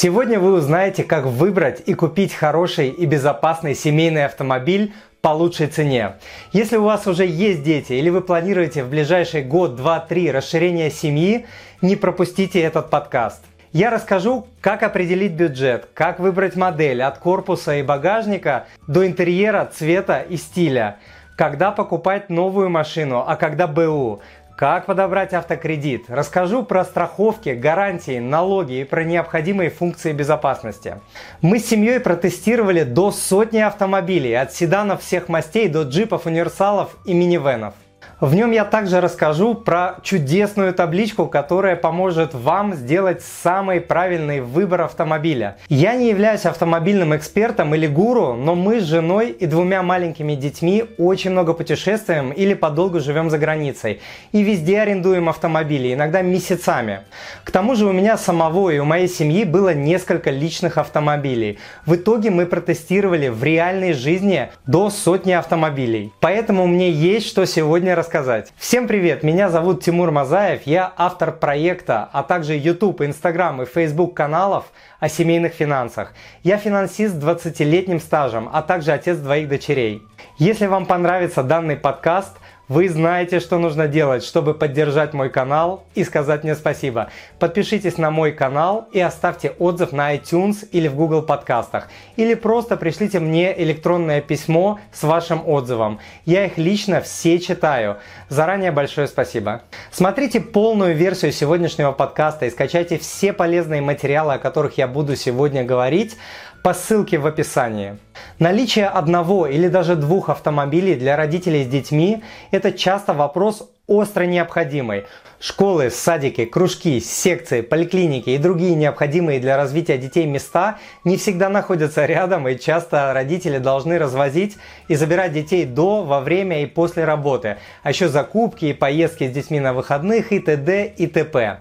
Сегодня вы узнаете, как выбрать и купить хороший и безопасный семейный автомобиль по лучшей цене. Если у вас уже есть дети или вы планируете в ближайший год, два, три расширение семьи, не пропустите этот подкаст. Я расскажу, как определить бюджет, как выбрать модель от корпуса и багажника до интерьера, цвета и стиля, когда покупать новую машину, а когда БУ, как подобрать автокредит? Расскажу про страховки, гарантии, налоги и про необходимые функции безопасности. Мы с семьей протестировали до сотни автомобилей, от седанов всех мастей до джипов, универсалов и минивенов. В нем я также расскажу про чудесную табличку, которая поможет вам сделать самый правильный выбор автомобиля. Я не являюсь автомобильным экспертом или гуру, но мы с женой и двумя маленькими детьми очень много путешествуем или подолгу живем за границей. И везде арендуем автомобили, иногда месяцами. К тому же у меня самого и у моей семьи было несколько личных автомобилей. В итоге мы протестировали в реальной жизни до сотни автомобилей. Поэтому мне есть что сегодня рассказать рассказать. Всем привет, меня зовут Тимур Мазаев, я автор проекта, а также YouTube, Instagram и Facebook каналов о семейных финансах. Я финансист с 20-летним стажем, а также отец двоих дочерей. Если вам понравится данный подкаст – вы знаете, что нужно делать, чтобы поддержать мой канал и сказать мне спасибо. Подпишитесь на мой канал и оставьте отзыв на iTunes или в Google подкастах. Или просто пришлите мне электронное письмо с вашим отзывом. Я их лично все читаю. Заранее большое спасибо. Смотрите полную версию сегодняшнего подкаста и скачайте все полезные материалы, о которых я буду сегодня говорить по ссылке в описании. Наличие одного или даже двух автомобилей для родителей с детьми – это часто вопрос остро необходимый. Школы, садики, кружки, секции, поликлиники и другие необходимые для развития детей места не всегда находятся рядом и часто родители должны развозить и забирать детей до, во время и после работы, а еще закупки и поездки с детьми на выходных и т.д. и т.п.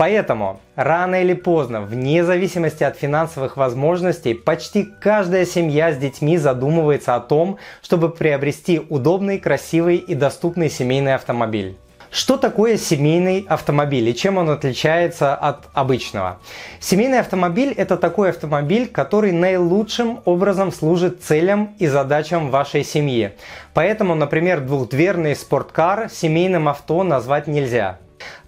Поэтому рано или поздно, вне зависимости от финансовых возможностей, почти каждая семья с детьми задумывается о том, чтобы приобрести удобный, красивый и доступный семейный автомобиль. Что такое семейный автомобиль и чем он отличается от обычного? Семейный автомобиль – это такой автомобиль, который наилучшим образом служит целям и задачам вашей семьи. Поэтому, например, двухдверный спорткар семейным авто назвать нельзя.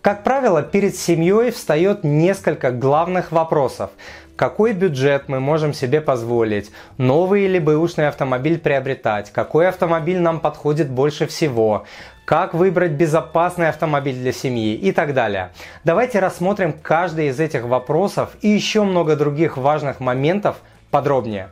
Как правило, перед семьей встает несколько главных вопросов. Какой бюджет мы можем себе позволить? Новый или бэушный автомобиль приобретать? Какой автомобиль нам подходит больше всего? Как выбрать безопасный автомобиль для семьи и так далее. Давайте рассмотрим каждый из этих вопросов и еще много других важных моментов подробнее.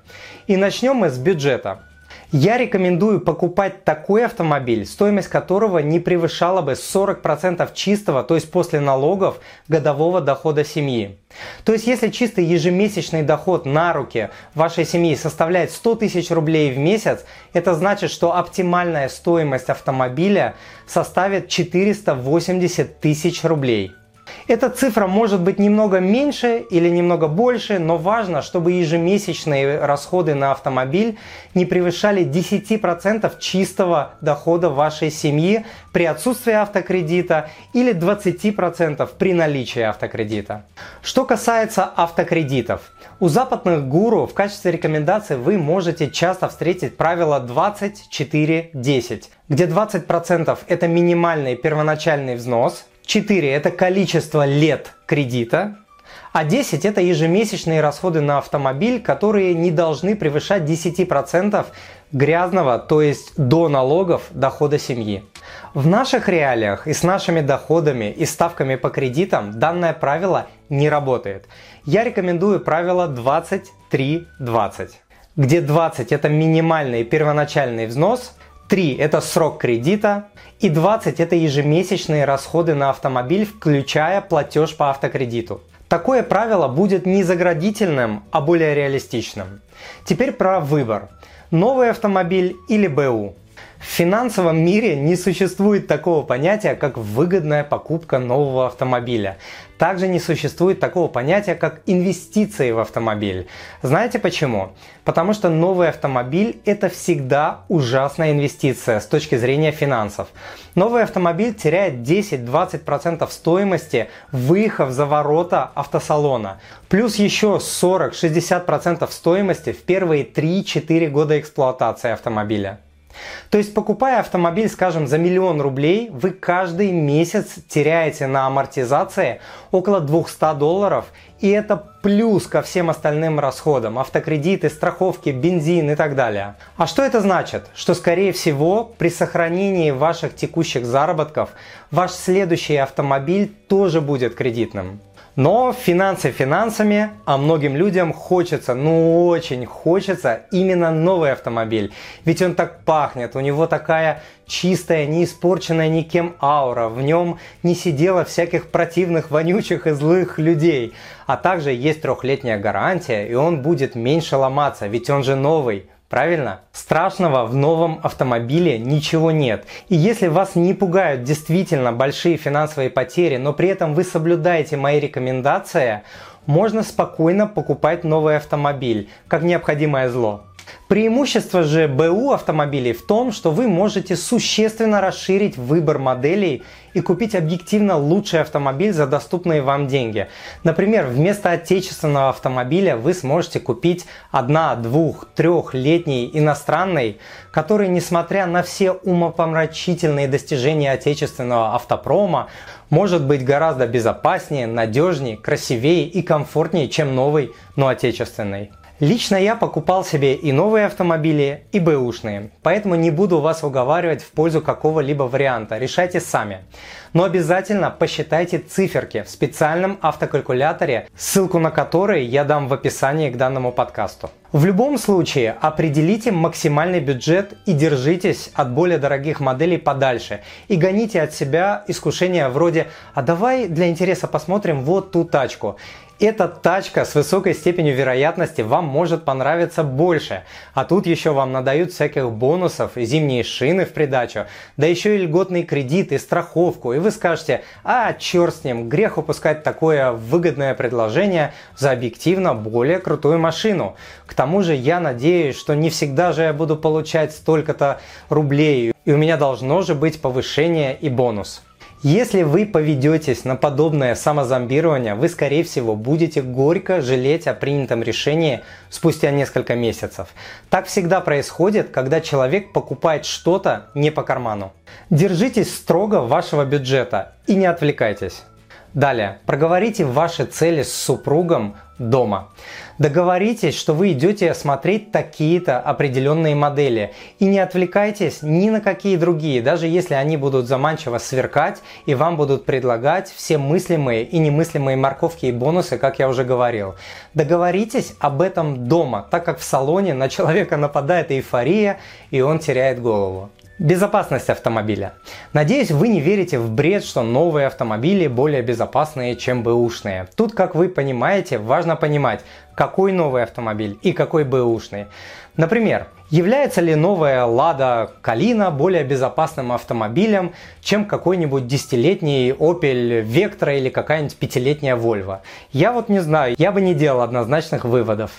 И начнем мы с бюджета. Я рекомендую покупать такой автомобиль, стоимость которого не превышала бы 40% чистого, то есть после налогов, годового дохода семьи. То есть если чистый ежемесячный доход на руки вашей семьи составляет 100 тысяч рублей в месяц, это значит, что оптимальная стоимость автомобиля составит 480 тысяч рублей. Эта цифра может быть немного меньше или немного больше, но важно, чтобы ежемесячные расходы на автомобиль не превышали 10% чистого дохода вашей семьи при отсутствии автокредита или 20% при наличии автокредита. Что касается автокредитов, у западных гуру в качестве рекомендации вы можете часто встретить правило 24-10, где 20% это минимальный первоначальный взнос, 4 – это количество лет кредита, а 10 – это ежемесячные расходы на автомобиль, которые не должны превышать 10% грязного, то есть до налогов, дохода семьи. В наших реалиях и с нашими доходами и ставками по кредитам данное правило не работает. Я рекомендую правило 23-20, где 20 – это минимальный первоначальный взнос, 3 – это срок кредита, и 20 – это ежемесячные расходы на автомобиль, включая платеж по автокредиту. Такое правило будет не заградительным, а более реалистичным. Теперь про выбор. Новый автомобиль или БУ. В финансовом мире не существует такого понятия, как выгодная покупка нового автомобиля. Также не существует такого понятия, как инвестиции в автомобиль. Знаете почему? Потому что новый автомобиль – это всегда ужасная инвестиция с точки зрения финансов. Новый автомобиль теряет 10-20% стоимости, выехав за ворота автосалона. Плюс еще 40-60% стоимости в первые 3-4 года эксплуатации автомобиля. То есть, покупая автомобиль, скажем, за миллион рублей, вы каждый месяц теряете на амортизации около 200 долларов, и это плюс ко всем остальным расходам, автокредиты, страховки, бензин и так далее. А что это значит? Что, скорее всего, при сохранении ваших текущих заработков, ваш следующий автомобиль тоже будет кредитным. Но финансы финансами, а многим людям хочется, ну очень хочется именно новый автомобиль. Ведь он так пахнет, у него такая чистая, не испорченная никем аура, в нем не сидело всяких противных, вонючих и злых людей. А также есть трехлетняя гарантия, и он будет меньше ломаться, ведь он же новый. Правильно? Страшного в новом автомобиле ничего нет. И если вас не пугают действительно большие финансовые потери, но при этом вы соблюдаете мои рекомендации, можно спокойно покупать новый автомобиль, как необходимое зло. Преимущество же БУ автомобилей в том, что вы можете существенно расширить выбор моделей и купить объективно лучший автомобиль за доступные вам деньги. Например, вместо отечественного автомобиля вы сможете купить одна, двух, трехлетний иностранный, который, несмотря на все умопомрачительные достижения отечественного автопрома, может быть гораздо безопаснее, надежнее, красивее и комфортнее, чем новый, но отечественный. Лично я покупал себе и новые автомобили, и бэушные, поэтому не буду вас уговаривать в пользу какого-либо варианта, решайте сами. Но обязательно посчитайте циферки в специальном автокалькуляторе, ссылку на который я дам в описании к данному подкасту. В любом случае определите максимальный бюджет и держитесь от более дорогих моделей подальше. И гоните от себя искушения вроде «а давай для интереса посмотрим вот ту тачку». Эта тачка с высокой степенью вероятности вам может понравиться больше. А тут еще вам надают всяких бонусов зимние шины в придачу. Да еще и льготный кредит и страховку. И вы скажете, а черт с ним, грех упускать такое выгодное предложение за объективно более крутую машину. К тому же я надеюсь, что не всегда же я буду получать столько-то рублей. И у меня должно же быть повышение и бонус. Если вы поведетесь на подобное самозомбирование, вы, скорее всего, будете горько жалеть о принятом решении спустя несколько месяцев. Так всегда происходит, когда человек покупает что-то не по карману. Держитесь строго вашего бюджета и не отвлекайтесь. Далее, проговорите ваши цели с супругом дома. Договоритесь, что вы идете смотреть такие-то определенные модели и не отвлекайтесь ни на какие другие, даже если они будут заманчиво сверкать и вам будут предлагать все мыслимые и немыслимые морковки и бонусы, как я уже говорил. Договоритесь об этом дома, так как в салоне на человека нападает эйфория и он теряет голову. Безопасность автомобиля. Надеюсь, вы не верите в бред, что новые автомобили более безопасные, чем бэушные. Тут, как вы понимаете, важно понимать, какой новый автомобиль и какой бэушный. Например, является ли новая Lada Kalina более безопасным автомобилем, чем какой-нибудь десятилетний Opel Vectra или какая-нибудь пятилетняя Volvo? Я вот не знаю, я бы не делал однозначных выводов.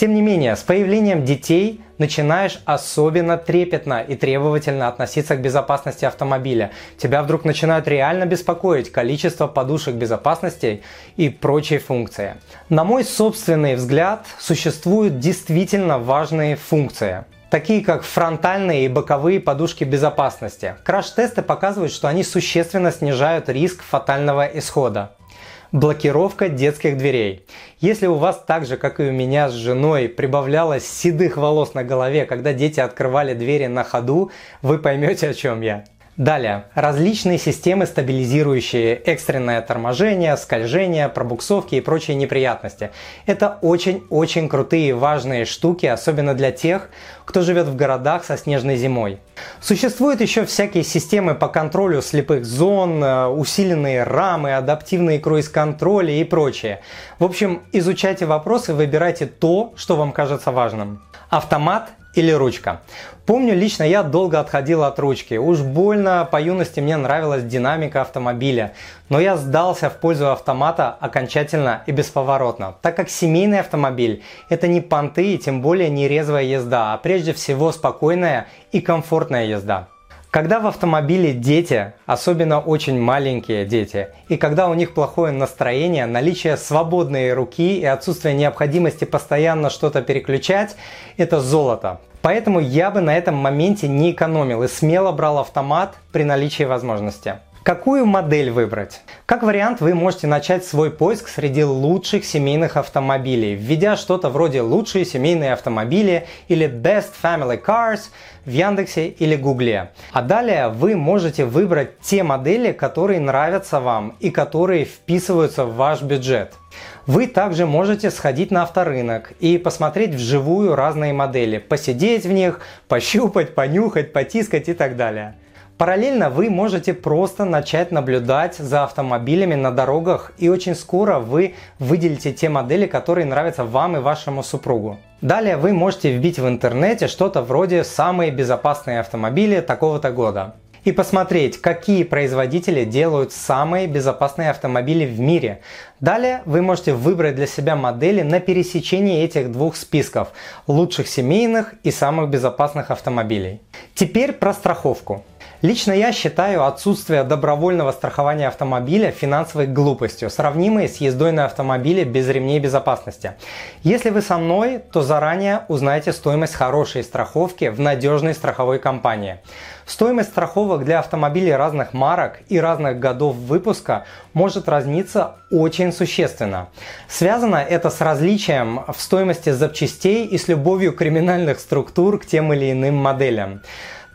Тем не менее, с появлением детей начинаешь особенно трепетно и требовательно относиться к безопасности автомобиля. Тебя вдруг начинают реально беспокоить количество подушек безопасности и прочие функции. На мой собственный взгляд, существуют действительно важные функции такие как фронтальные и боковые подушки безопасности. Краш-тесты показывают, что они существенно снижают риск фатального исхода. Блокировка детских дверей. Если у вас так же, как и у меня с женой, прибавлялось седых волос на голове, когда дети открывали двери на ходу, вы поймете, о чем я. Далее. Различные системы, стабилизирующие экстренное торможение, скольжение, пробуксовки и прочие неприятности. Это очень-очень крутые и важные штуки, особенно для тех, кто живет в городах со снежной зимой. Существуют еще всякие системы по контролю слепых зон, э, усиленные рамы, адаптивные круиз-контроли и прочее. В общем, изучайте вопросы, выбирайте то, что вам кажется важным. Автомат или ручка. Помню, лично я долго отходил от ручки. Уж больно по юности мне нравилась динамика автомобиля. Но я сдался в пользу автомата окончательно и бесповоротно, так как семейный автомобиль – это не понты и тем более не резвая езда, а прежде всего спокойная и комфортная езда. Когда в автомобиле дети, особенно очень маленькие дети, и когда у них плохое настроение, наличие свободной руки и отсутствие необходимости постоянно что-то переключать – это золото. Поэтому я бы на этом моменте не экономил и смело брал автомат при наличии возможности. Какую модель выбрать? Как вариант, вы можете начать свой поиск среди лучших семейных автомобилей, введя что-то вроде «лучшие семейные автомобили» или «Best Family Cars» в Яндексе или Гугле. А далее вы можете выбрать те модели, которые нравятся вам и которые вписываются в ваш бюджет. Вы также можете сходить на авторынок и посмотреть вживую разные модели, посидеть в них, пощупать, понюхать, потискать и так далее. Параллельно вы можете просто начать наблюдать за автомобилями на дорогах и очень скоро вы выделите те модели, которые нравятся вам и вашему супругу. Далее вы можете вбить в интернете что-то вроде «самые безопасные автомобили такого-то года» и посмотреть, какие производители делают самые безопасные автомобили в мире. Далее вы можете выбрать для себя модели на пересечении этих двух списков – лучших семейных и самых безопасных автомобилей. Теперь про страховку. Лично я считаю отсутствие добровольного страхования автомобиля финансовой глупостью, сравнимой с ездой на автомобиле без ремней безопасности. Если вы со мной, то заранее узнаете стоимость хорошей страховки в надежной страховой компании. Стоимость страховок для автомобилей разных марок и разных годов выпуска может разниться очень существенно. Связано это с различием в стоимости запчастей и с любовью криминальных структур к тем или иным моделям.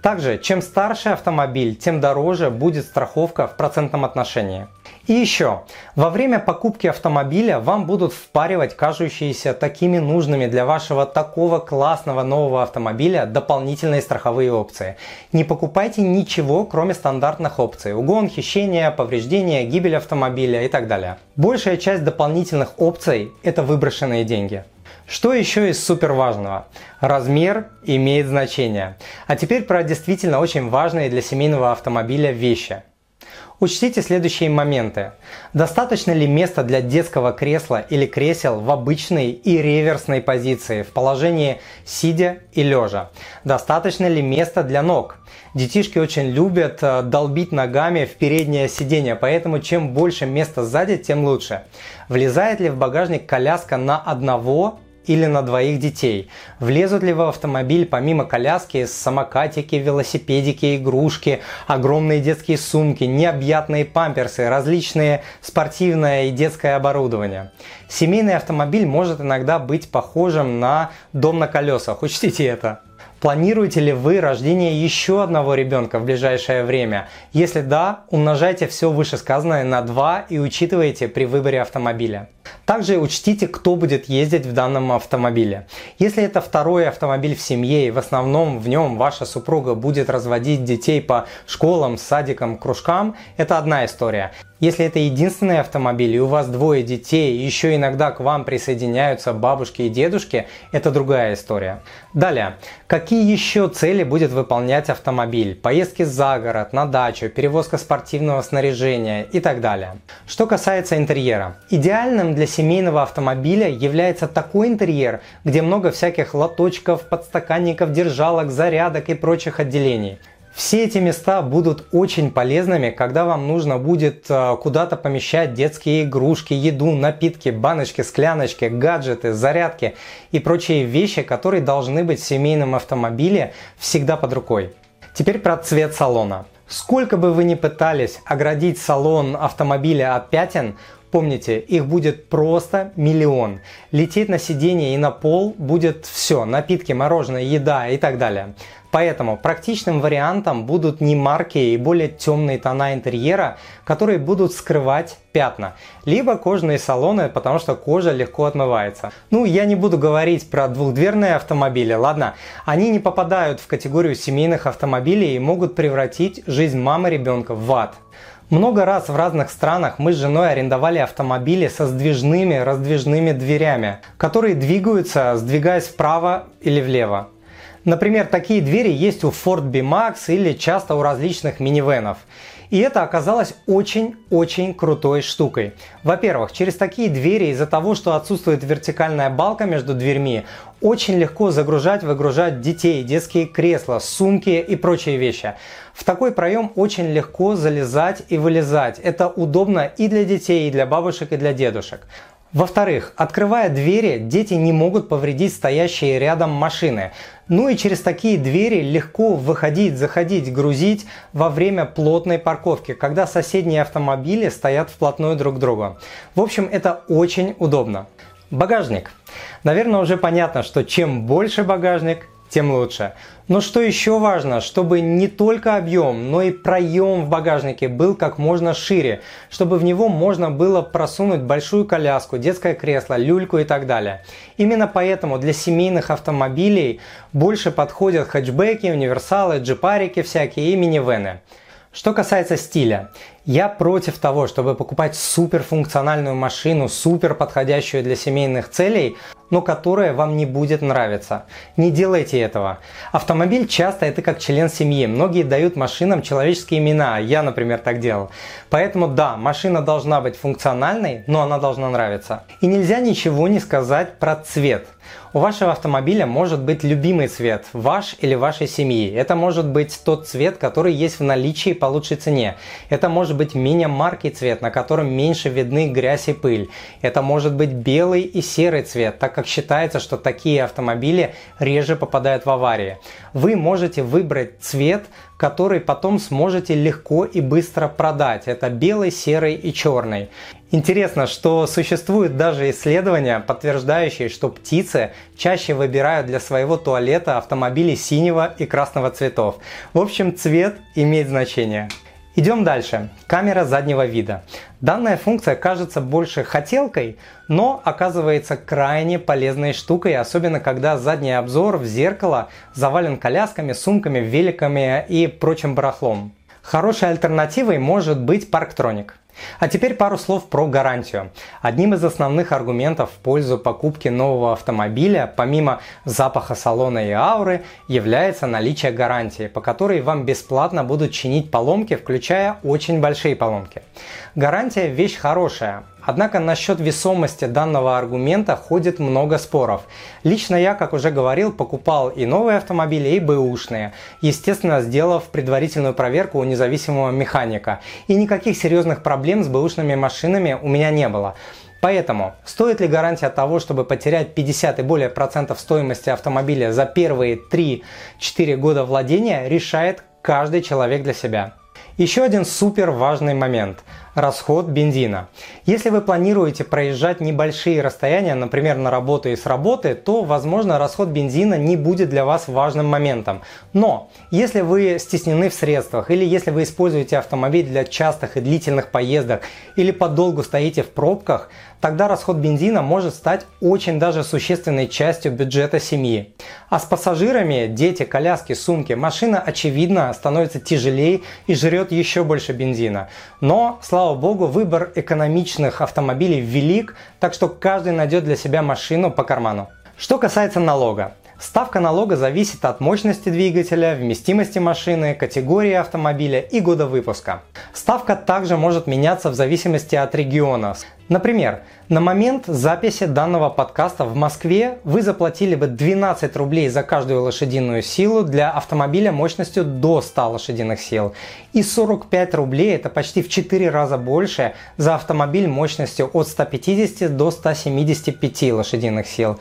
Также, чем старше автомобиль, тем дороже будет страховка в процентном отношении. И еще, во время покупки автомобиля вам будут впаривать кажущиеся такими нужными для вашего такого классного нового автомобиля дополнительные страховые опции. Не покупайте ничего, кроме стандартных опций. Угон, хищение, повреждение, гибель автомобиля и так далее. Большая часть дополнительных опций – это выброшенные деньги. Что еще из супер важного? Размер имеет значение. А теперь про действительно очень важные для семейного автомобиля вещи. Учтите следующие моменты. Достаточно ли места для детского кресла или кресел в обычной и реверсной позиции, в положении сидя и лежа? Достаточно ли места для ног? Детишки очень любят э, долбить ногами в переднее сиденье, поэтому чем больше места сзади, тем лучше. Влезает ли в багажник коляска на одного или на двоих детей? Влезут ли в автомобиль помимо коляски самокатики, велосипедики, игрушки, огромные детские сумки, необъятные памперсы, различные спортивное и детское оборудование? Семейный автомобиль может иногда быть похожим на дом на колесах, учтите это. Планируете ли вы рождение еще одного ребенка в ближайшее время? Если да, умножайте все вышесказанное на 2 и учитывайте при выборе автомобиля. Также учтите, кто будет ездить в данном автомобиле. Если это второй автомобиль в семье и в основном в нем ваша супруга будет разводить детей по школам, садикам, кружкам, это одна история. Если это единственный автомобиль и у вас двое детей, и еще иногда к вам присоединяются бабушки и дедушки, это другая история. Далее, какие еще цели будет выполнять автомобиль? Поездки за город, на дачу, перевозка спортивного снаряжения и так далее. Что касается интерьера. Идеальным для семейного автомобиля является такой интерьер, где много всяких лоточков, подстаканников, держалок, зарядок и прочих отделений. Все эти места будут очень полезными, когда вам нужно будет э, куда-то помещать детские игрушки, еду, напитки, баночки, скляночки, гаджеты, зарядки и прочие вещи, которые должны быть в семейном автомобиле всегда под рукой. Теперь про цвет салона. Сколько бы вы ни пытались оградить салон автомобиля от пятен, Помните, их будет просто миллион. Лететь на сиденье и на пол будет все, напитки, мороженое, еда и так далее. Поэтому практичным вариантом будут не марки и более темные тона интерьера, которые будут скрывать пятна, либо кожаные салоны, потому что кожа легко отмывается. Ну, я не буду говорить про двухдверные автомобили, ладно, они не попадают в категорию семейных автомобилей и могут превратить жизнь мамы ребенка в ад. Много раз в разных странах мы с женой арендовали автомобили со сдвижными, раздвижными дверями, которые двигаются, сдвигаясь вправо или влево. Например, такие двери есть у Ford B-Max или часто у различных минивенов. И это оказалось очень-очень крутой штукой. Во-первых, через такие двери из-за того, что отсутствует вертикальная балка между дверьми, очень легко загружать-выгружать детей, детские кресла, сумки и прочие вещи. В такой проем очень легко залезать и вылезать. Это удобно и для детей, и для бабушек, и для дедушек. Во-вторых, открывая двери, дети не могут повредить стоящие рядом машины. Ну и через такие двери легко выходить, заходить, грузить во время плотной парковки, когда соседние автомобили стоят вплотную друг к другу. В общем, это очень удобно. Багажник. Наверное, уже понятно, что чем больше багажник, тем лучше. Но что еще важно, чтобы не только объем, но и проем в багажнике был как можно шире, чтобы в него можно было просунуть большую коляску, детское кресло, люльку и так далее. Именно поэтому для семейных автомобилей больше подходят хэтчбеки, универсалы, джипарики всякие и минивены. Что касается стиля, я против того, чтобы покупать суперфункциональную машину, супер подходящую для семейных целей, но которая вам не будет нравиться. Не делайте этого. Автомобиль часто это как член семьи. Многие дают машинам человеческие имена. Я, например, так делал. Поэтому да, машина должна быть функциональной, но она должна нравиться. И нельзя ничего не сказать про цвет. У вашего автомобиля может быть любимый цвет, ваш или вашей семьи. Это может быть тот цвет, который есть в наличии по лучшей цене. Это может быть мини-марки цвет, на котором меньше видны грязь и пыль. Это может быть белый и серый цвет, так как считается, что такие автомобили реже попадают в аварии. Вы можете выбрать цвет, который потом сможете легко и быстро продать. Это белый, серый и черный. Интересно, что существуют даже исследования, подтверждающие, что птицы чаще выбирают для своего туалета автомобили синего и красного цветов. В общем, цвет имеет значение. Идем дальше. Камера заднего вида. Данная функция кажется больше хотелкой, но оказывается крайне полезной штукой, особенно когда задний обзор в зеркало завален колясками, сумками, великами и прочим барахлом. Хорошей альтернативой может быть парктроник. А теперь пару слов про гарантию. Одним из основных аргументов в пользу покупки нового автомобиля, помимо запаха салона и ауры, является наличие гарантии, по которой вам бесплатно будут чинить поломки, включая очень большие поломки. Гарантия вещь хорошая, Однако насчет весомости данного аргумента ходит много споров. Лично я, как уже говорил, покупал и новые автомобили, и бэушные, естественно, сделав предварительную проверку у независимого механика. И никаких серьезных проблем с бэушными машинами у меня не было. Поэтому, стоит ли гарантия того, чтобы потерять 50 и более процентов стоимости автомобиля за первые 3-4 года владения, решает каждый человек для себя. Еще один супер важный момент – расход бензина. Если вы планируете проезжать небольшие расстояния, например, на работу и с работы, то, возможно, расход бензина не будет для вас важным моментом. Но если вы стеснены в средствах, или если вы используете автомобиль для частых и длительных поездок, или подолгу стоите в пробках, тогда расход бензина может стать очень даже существенной частью бюджета семьи. А с пассажирами, дети, коляски, сумки, машина очевидно становится тяжелее и жрет еще больше бензина. Но, слава богу, выбор экономичных автомобилей велик, так что каждый найдет для себя машину по карману. Что касается налога. Ставка налога зависит от мощности двигателя, вместимости машины, категории автомобиля и года выпуска. Ставка также может меняться в зависимости от региона. Например, на момент записи данного подкаста в Москве вы заплатили бы 12 рублей за каждую лошадиную силу для автомобиля мощностью до 100 лошадиных сил и 45 рублей, это почти в 4 раза больше, за автомобиль мощностью от 150 до 175 лошадиных сил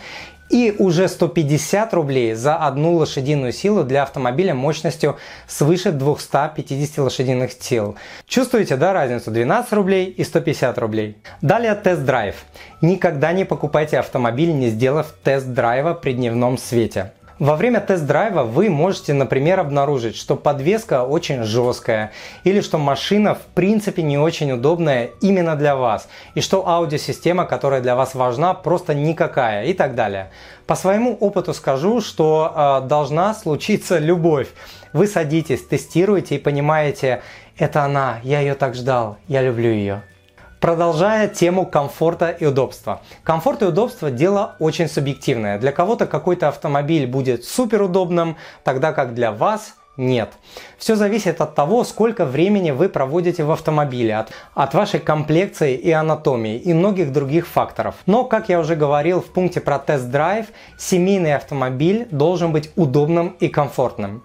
и уже 150 рублей за одну лошадиную силу для автомобиля мощностью свыше 250 лошадиных сил. Чувствуете, да, разницу 12 рублей и 150 рублей? Далее тест-драйв. Никогда не покупайте автомобиль, не сделав тест-драйва при дневном свете. Во время тест-драйва вы можете, например, обнаружить, что подвеска очень жесткая или что машина в принципе не очень удобная именно для вас и что аудиосистема, которая для вас важна, просто никакая и так далее. По своему опыту скажу, что э, должна случиться любовь. Вы садитесь, тестируете и понимаете, это она, я ее так ждал, я люблю ее. Продолжая тему комфорта и удобства. Комфорт и удобство – дело очень субъективное. Для кого-то какой-то автомобиль будет супер удобным, тогда как для вас нет. Все зависит от того, сколько времени вы проводите в автомобиле, от, от вашей комплекции и анатомии и многих других факторов. Но, как я уже говорил в пункте про тест-драйв, семейный автомобиль должен быть удобным и комфортным.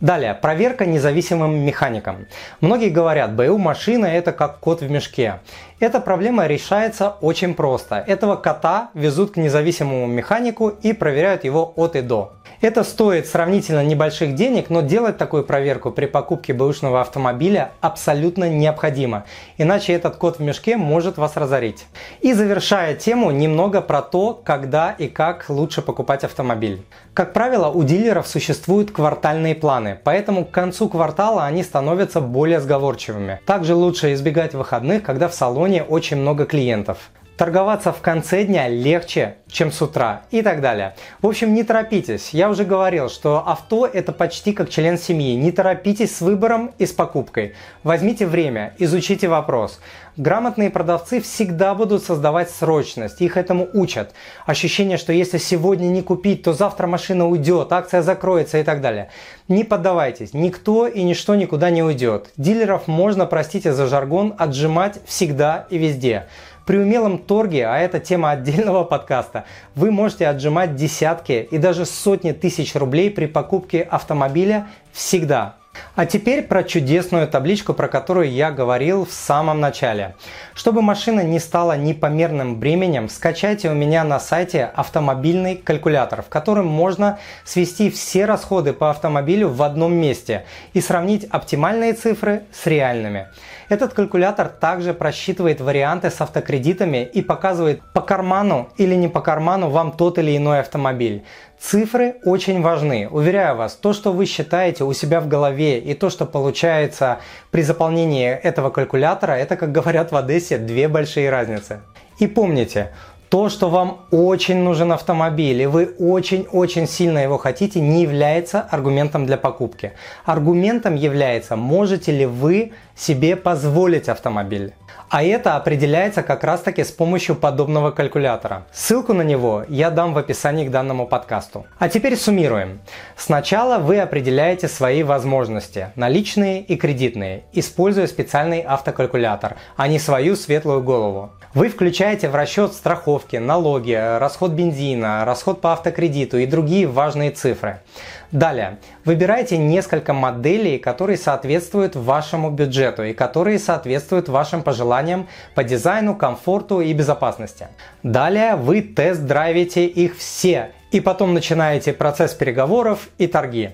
Далее, проверка независимым механиком. Многие говорят, БУ машина это как кот в мешке. Эта проблема решается очень просто. Этого кота везут к независимому механику и проверяют его от и до. Это стоит сравнительно небольших денег, но делать такую проверку при покупке бэушного автомобиля абсолютно необходимо, иначе этот кот в мешке может вас разорить. И завершая тему, немного про то, когда и как лучше покупать автомобиль. Как правило, у дилеров существуют квартальные планы, поэтому к концу квартала они становятся более сговорчивыми. Также лучше избегать выходных, когда в салоне очень много клиентов. Торговаться в конце дня легче, чем с утра и так далее. В общем, не торопитесь. Я уже говорил, что авто это почти как член семьи. Не торопитесь с выбором и с покупкой. Возьмите время, изучите вопрос. Грамотные продавцы всегда будут создавать срочность, их этому учат. Ощущение, что если сегодня не купить, то завтра машина уйдет, акция закроется и так далее. Не поддавайтесь, никто и ничто никуда не уйдет. Дилеров можно, простите за жаргон, отжимать всегда и везде. При умелом торге, а это тема отдельного подкаста, вы можете отжимать десятки и даже сотни тысяч рублей при покупке автомобиля всегда. А теперь про чудесную табличку, про которую я говорил в самом начале. Чтобы машина не стала непомерным бременем, скачайте у меня на сайте автомобильный калькулятор, в котором можно свести все расходы по автомобилю в одном месте и сравнить оптимальные цифры с реальными. Этот калькулятор также просчитывает варианты с автокредитами и показывает по карману или не по карману вам тот или иной автомобиль. Цифры очень важны. Уверяю вас, то, что вы считаете у себя в голове и то, что получается при заполнении этого калькулятора, это, как говорят в Одессе, две большие разницы. И помните, то, что вам очень нужен автомобиль, и вы очень-очень сильно его хотите, не является аргументом для покупки. Аргументом является, можете ли вы себе позволить автомобиль. А это определяется как раз таки с помощью подобного калькулятора. Ссылку на него я дам в описании к данному подкасту. А теперь суммируем. Сначала вы определяете свои возможности, наличные и кредитные, используя специальный автокалькулятор, а не свою светлую голову. Вы включаете в расчет страховки, налоги, расход бензина, расход по автокредиту и другие важные цифры. Далее, выбирайте несколько моделей, которые соответствуют вашему бюджету и которые соответствуют вашим пожеланиям по дизайну, комфорту и безопасности. Далее вы тест-драйвите их все и потом начинаете процесс переговоров и торги.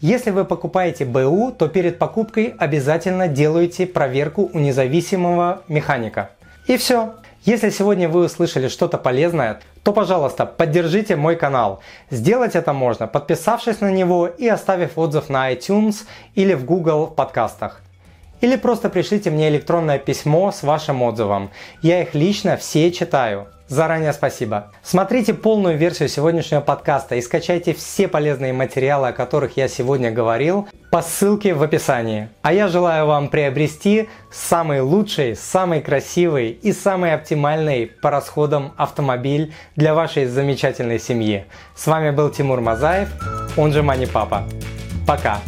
Если вы покупаете БУ, то перед покупкой обязательно делаете проверку у независимого механика. И все. Если сегодня вы услышали что-то полезное, то, пожалуйста, поддержите мой канал. Сделать это можно, подписавшись на него и оставив отзыв на iTunes или в Google подкастах. Или просто пришлите мне электронное письмо с вашим отзывом. Я их лично все читаю. Заранее спасибо. Смотрите полную версию сегодняшнего подкаста и скачайте все полезные материалы, о которых я сегодня говорил, по ссылке в описании. А я желаю вам приобрести самый лучший, самый красивый и самый оптимальный по расходам автомобиль для вашей замечательной семьи. С вами был Тимур Мазаев, он же Мани Папа. Пока!